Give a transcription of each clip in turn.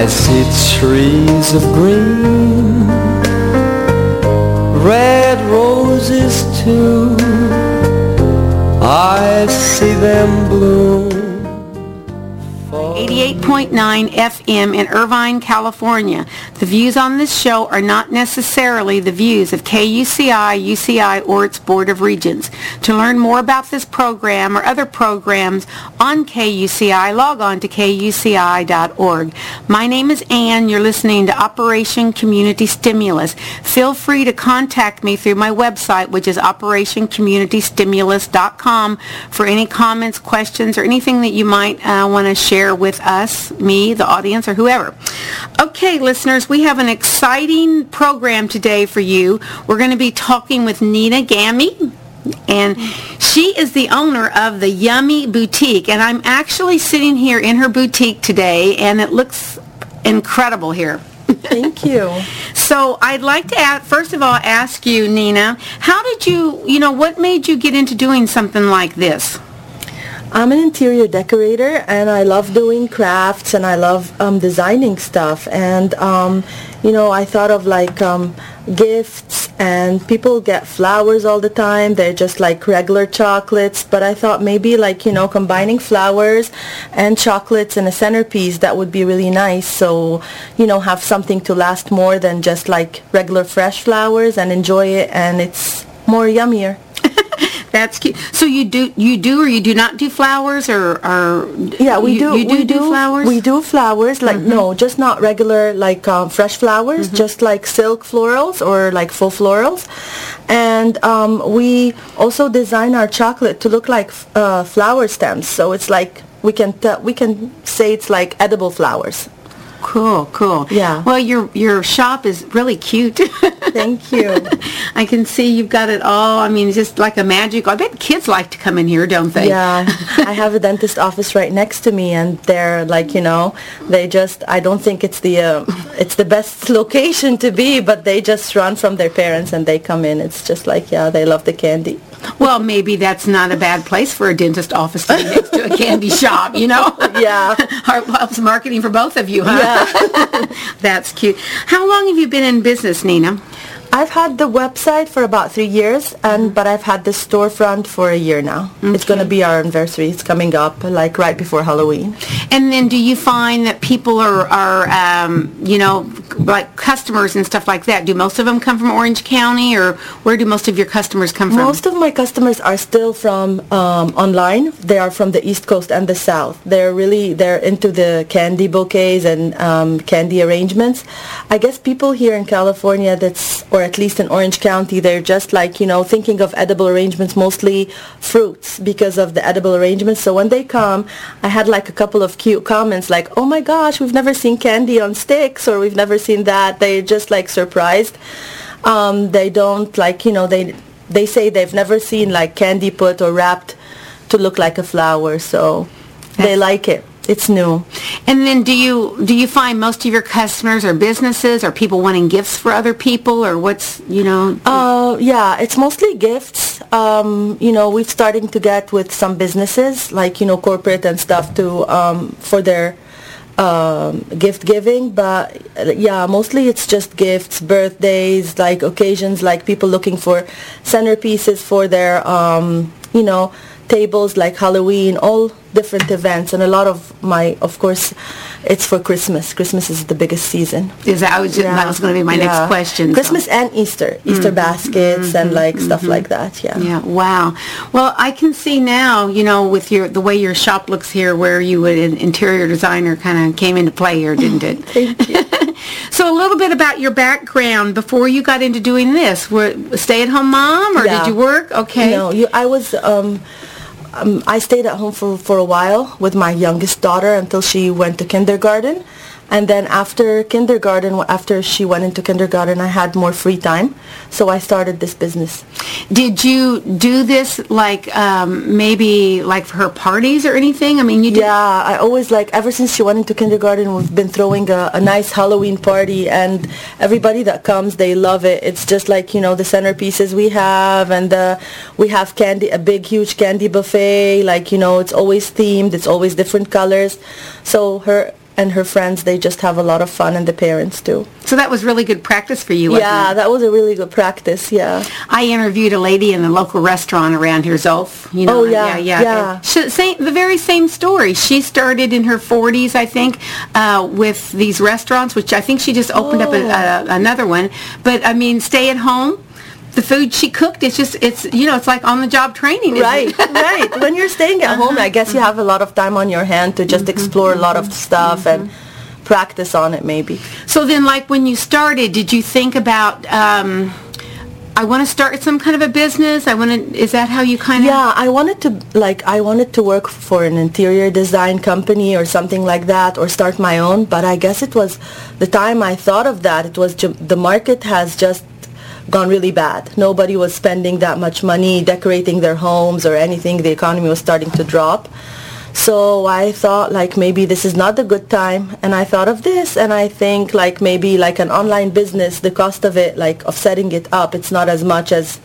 I see trees of green, red roses too. I see them bloom. 88.9 FM in Irvine, California. The views on this show are not necessarily the views of KUCI, UCI, or its Board of Regents. To learn more about this program or other programs on KUCI, log on to kuci.org. My name is Ann. You're listening to Operation Community Stimulus. Feel free to contact me through my website, which is operationcommunitystimulus.com for any comments, questions, or anything that you might uh, want to share with us, me, the audience, or whoever. Okay, listeners, we have an exciting program today for you. We're going to be talking with Nina Gamie. And she is the owner of the Yummy Bouquet. And I'm actually sitting here in her boutique today, and it looks incredible here. Thank you. So I'd like to ask, first of all ask you, Nina, how did you, you know, what made you get into doing something like this? I'm an interior decorator and I love doing crafts and I love um, designing stuff. And um, you know I thought of like um, gifts and people get flowers all the time. They're just like regular chocolates. But I thought maybe like you know combining flowers and chocolates in a centerpiece that would be really nice. So you know have something to last more than just like regular fresh flowers and enjoy it and it's more yummier. That's cute. So you do you do or you do not do flowers or, or yeah we you, do you do, we do flowers? we do flowers like no just not regular like um, fresh flowers just like silk florals or like full florals. And um, we also design our chocolate to look like uh, flower stems. So it's like we can t- we can say it's like edible flowers Cool, cool. Yeah. Well, your your shop is really cute. Thank you. I can see you've got it all. I mean, just like a magic. I bet kids like to come in here, don't they? Yeah, I have a dentist office right next to me, and they're like, you know, they just. I don't think it's the uh, it's the best location to be, but they just run from their parents and they come in. It's just like, yeah, they love the candy. Well, maybe that's not a bad place for a dentist office to be next to a candy shop, you know? Yeah. Helps marketing for both of you, huh? Yeah. that's cute. How long have you been in business, Nina? I've had the website for about three years, and but I've had the storefront for a year now. It's going to be our anniversary. It's coming up, like right before Halloween. And then do you find that people are, are um, you know, like customers and stuff like that, do most of them come from Orange County or where do most of your customers come from? Most of my customers are still from um, online. They are from the East Coast and the South. They're really they're into the candy bouquets and um, candy arrangements. I guess people here in California, that's or at least in Orange County, they're just like you know thinking of edible arrangements, mostly fruits because of the edible arrangements. So when they come, I had like a couple of cute comments like, "Oh my gosh, we've never seen candy on sticks," or "We've never seen that." They're just like surprised. Um, they don't like you know they they say they've never seen like candy put or wrapped to look like a flower, so they like it. It's new. And then do you do you find most of your customers are businesses or people wanting gifts for other people or what's, you know? Uh, yeah, it's mostly gifts. Um, you know, we're starting to get with some businesses, like, you know, corporate and stuff to, um, for their um, gift giving. But yeah, mostly it's just gifts, birthdays, like occasions, like people looking for centerpieces for their, um, you know, tables like Halloween, all different events, and a lot of my, of course, it's for Christmas. Christmas is the biggest season. Is that, I was, that was going to be my next Yeah. question. so- Christmas and Easter, mm. Easter baskets mm-hmm. and like stuff mm-hmm. like that. Yeah. Yeah, wow. Well, I can see now, you know, with your the way your shop looks here, where you an interior designer kind of came into play here, didn't it? Thank you. so a little bit about your background before you got into doing this. Were a stay-at-home mom, or Yeah. did you work? Okay. No, you, I was. Um, um, I stayed at home for, for a while with my youngest daughter until she went to kindergarten. And then after kindergarten, after she went into kindergarten, I had more free time. So I started this business. Did you do this like um, maybe like for her parties or anything? I mean, you did. Yeah, I always like, ever since she went into kindergarten, we've been throwing a, a nice Halloween party and everybody that comes, they love it. It's just like, you know, the centerpieces we have and uh, we have candy, a big, huge candy buffet. Like, you know, it's always themed. It's always different colors. So her and her friends, they just have a lot of fun, and the parents too. So that was really good practice for you, Yeah, it? that was a really good practice. Yeah. I interviewed a lady in the local restaurant around here, Zolf. You know, Oh, yeah, yeah, yeah. And She, same, the very same story. She started in her 40s, I think, uh, with these restaurants, which I think she just opened up a, Oh. a, another one. But I mean, stay at home. The food she cooked, it's just, it's you know, it's like on the job training. Right, right. When you're staying at home, I uh-huh. guess you have a lot of time on your hand to just mm-hmm. explore a lot of mm-hmm. stuff and mm-hmm. practice on it maybe. So then, like when you started, did you think about? Um, I want to start some kind of a business. I want to. Is that how you kind of? Yeah, I wanted to like I wanted to work for an interior design company or something like that or start my own, but I guess it was the time I thought of that, it was the market has just gone really bad. Nobody was spending that much money decorating their homes or anything. The economy was starting to drop. So I thought like maybe this is not a good time and I thought of this and I think like maybe like an online business, the cost of it, like of setting it up, it's not as much as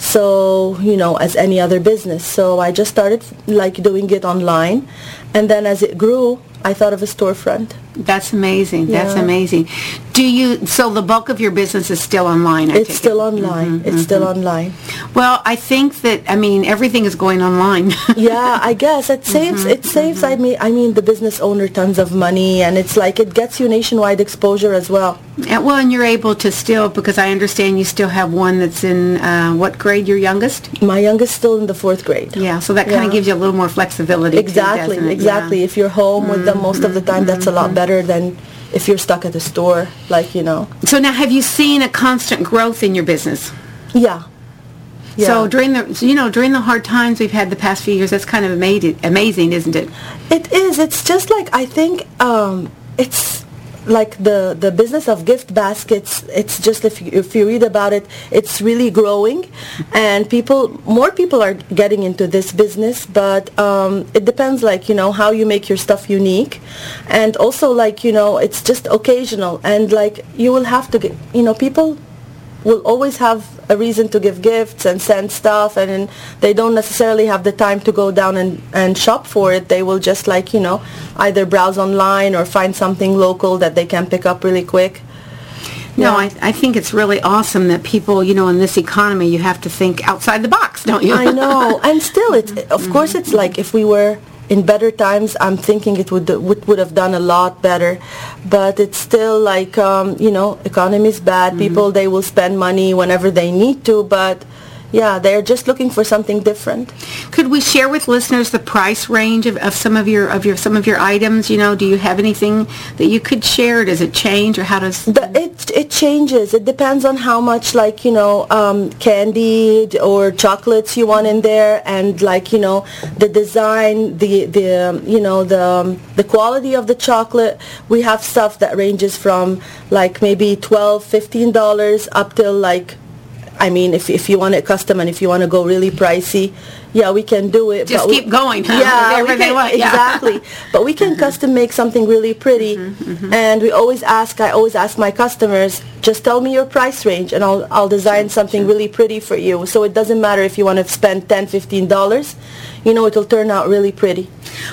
so you know as any other business so i just started like doing it online and then as it grew i thought of a storefront That's amazing. That's amazing. Do you? So the bulk of your business is still online. I it's still it. online mm-hmm, it's mm-hmm. still online Well, I think that I mean everything is going online. yeah i guess it mm-hmm, saves it saves i mean i mean the business owner tons of money and it's like it gets you nationwide exposure as well And- well, and you're able to still because I understand you still have one that's in uh, what grade? Your youngest? my youngest is still in the fourth grade Yeah. So that kind of Yeah. gives you a little more flexibility. exactly doesn't exactly Yeah. if you're home with them most of the time that's a lot better than if you're stuck at the store like you know So now, have you seen a constant growth in your business? yeah yeah. So during the, you know, during the hard times we've had the past few years, that's kind of amazing, amazing, isn't it? It is. It's just like I think um, it's like the the business of gift baskets. It's just if you, if you read about it, it's really growing, and people more people are getting into this business. But um, it depends, like you know, how you make your stuff unique, and also like you know, it's just occasional, and like you will have to get you know people will always have a reason to give gifts and send stuff and they don't necessarily have the time to go down and, and shop for it. They will just like, you know, either browse online or find something local that they can pick up really quick. No. I, I think it's really awesome that people, you know, in this economy, you have to think outside the box, don't you? I know. And still, it's of course it's like if we were in better times, I'm thinking it would would, would have done a lot better. But it's still like um, you know, economy's bad. People they will spend money whenever they need to, but yeah, they're just looking for something different. Could we share with listeners the price range of, of some of your of your some of your items? You know, do you have anything that you could share? Does it change, or how does? The, it it changes. It depends on how much like you know um, candy or chocolates you want in there, and like you know the design, the the um, you know the um, the quality of the chocolate. We have stuff that ranges from like maybe twelve, fifteen dollars up till like. I mean, if if you want it custom and if you want to go really pricey, yeah, we can do it. Just but we- keep going, huh? Yeah, Whatever can- want, yeah. exactly. But we can mm-hmm. custom make something really pretty, mm-hmm, mm-hmm. and we always ask. I always ask my customers, just tell me your price range, and I'll I'll design something really pretty for you. So it doesn't matter if you want to spend ten, fifteen dollars, you know, it'll turn out really pretty.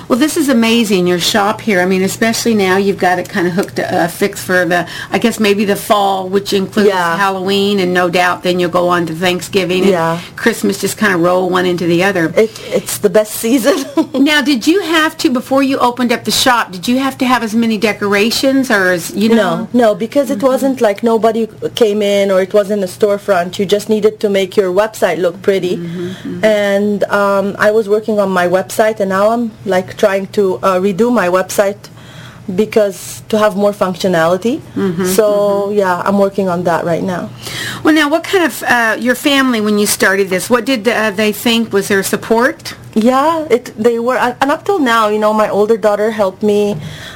Well, this is amazing. Your shop here. I mean, especially now you've got it kind of hooked, uh, fixed for the. I guess maybe the fall, which includes Yeah. Halloween, and no doubt then you'll go on to Thanksgiving and Yeah. Christmas. Just kind of roll one into the other. It it's the best season. Now, did you have to before you opened up the shop? Did you have to have as many decorations, or as you know? No, no, because it wasn't like nobody came in or it wasn't a storefront. You just needed to make your website look pretty. And um, I was working on my website, and now I'm like trying to uh, redo my website because to have more functionality. so yeah, I'm working on that right now. Well, now, what kind of uh, your family when you started this? What did uh, they think? Was there support? Yeah, it they were and up till now, you know, my older daughter helped me.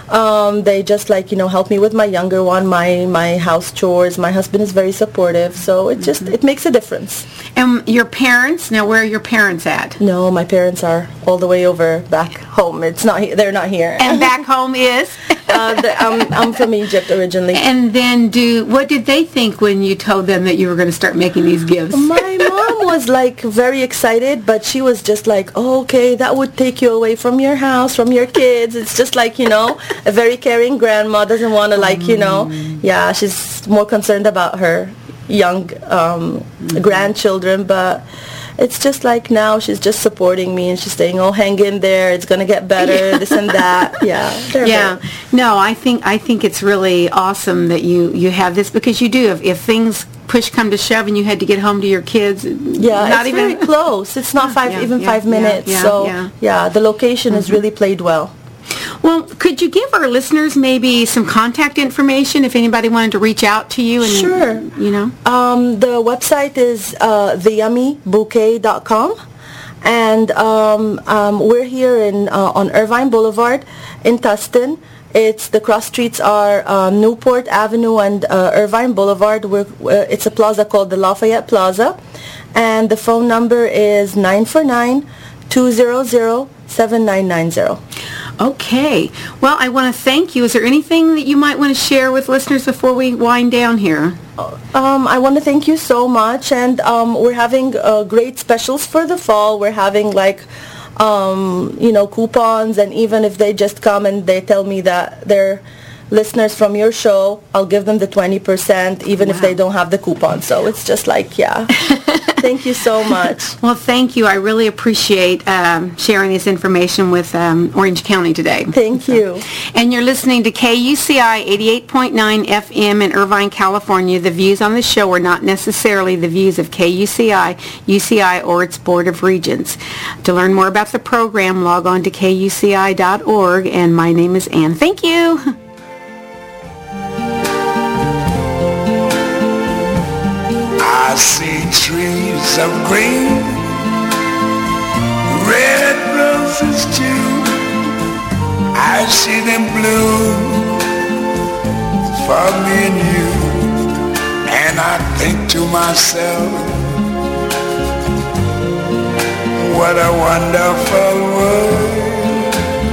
Um, they just like you know help me with my younger one, my my house chores. My husband is very supportive, so it just it makes a difference. And your parents? Now, where are your parents at? No, my parents are all the way over back home. It's not he- they're not here. And back home is? Uh, the, I'm, I'm from Egypt originally. And then do what did they think when you told them that you were going to start making these gifts? My mom was like very excited, but she was just like, oh, okay, that would take you away from your house, from your kids. It's just like, you know, a very caring grandma doesn't want to like, you know, yeah, she's more concerned about her young um, grandchildren, but it's just like now she's just supporting me and she's saying, "Oh, hang in there. It's gonna get better. This and that." Yeah. yeah no i think i think it's really awesome that you you have this because you do if, if things push come to shove and you had to get home to your kids Yeah, not it's even very close. It's not five, yeah, even yeah, five minutes. so yeah. yeah, the location has mm-hmm. really played well. Well could you give our listeners maybe some contact information if anybody wanted to reach out to you and Sure. you know Um, the website is uh, theyummybouquet.com. And um, um, we're here in uh, on Irvine Boulevard in Tustin. It's the cross streets are um, Newport Avenue and uh, Irvine Boulevard. We're, uh, it's a plaza called the Lafayette Plaza, and the phone number is 949-200-7990. Okay well i want to thank you is there anything that you might want to share with listeners before we wind down here Um, I want to thank you so much, and um, we're having uh, great specials for the fall. We're having like, um, you know, coupons, and even if they just come and they tell me that they're listeners from your show, I'll give them the 20%, even if they don't have the coupon. So it's just like, yeah. thank you so much. well thank you i really appreciate um, sharing this information with um, orange county today Thank you. And you're listening to KUCI 88.9 FM in Irvine, California. The views on the show are not necessarily the views of KUCI, UCI, or its Board of Regents. To learn more about the program, log on to kuci.org. And my name is Ann. Thank you. I see trees of green, red roses too. I see them bloom for me and you. And I think to myself, what a wonderful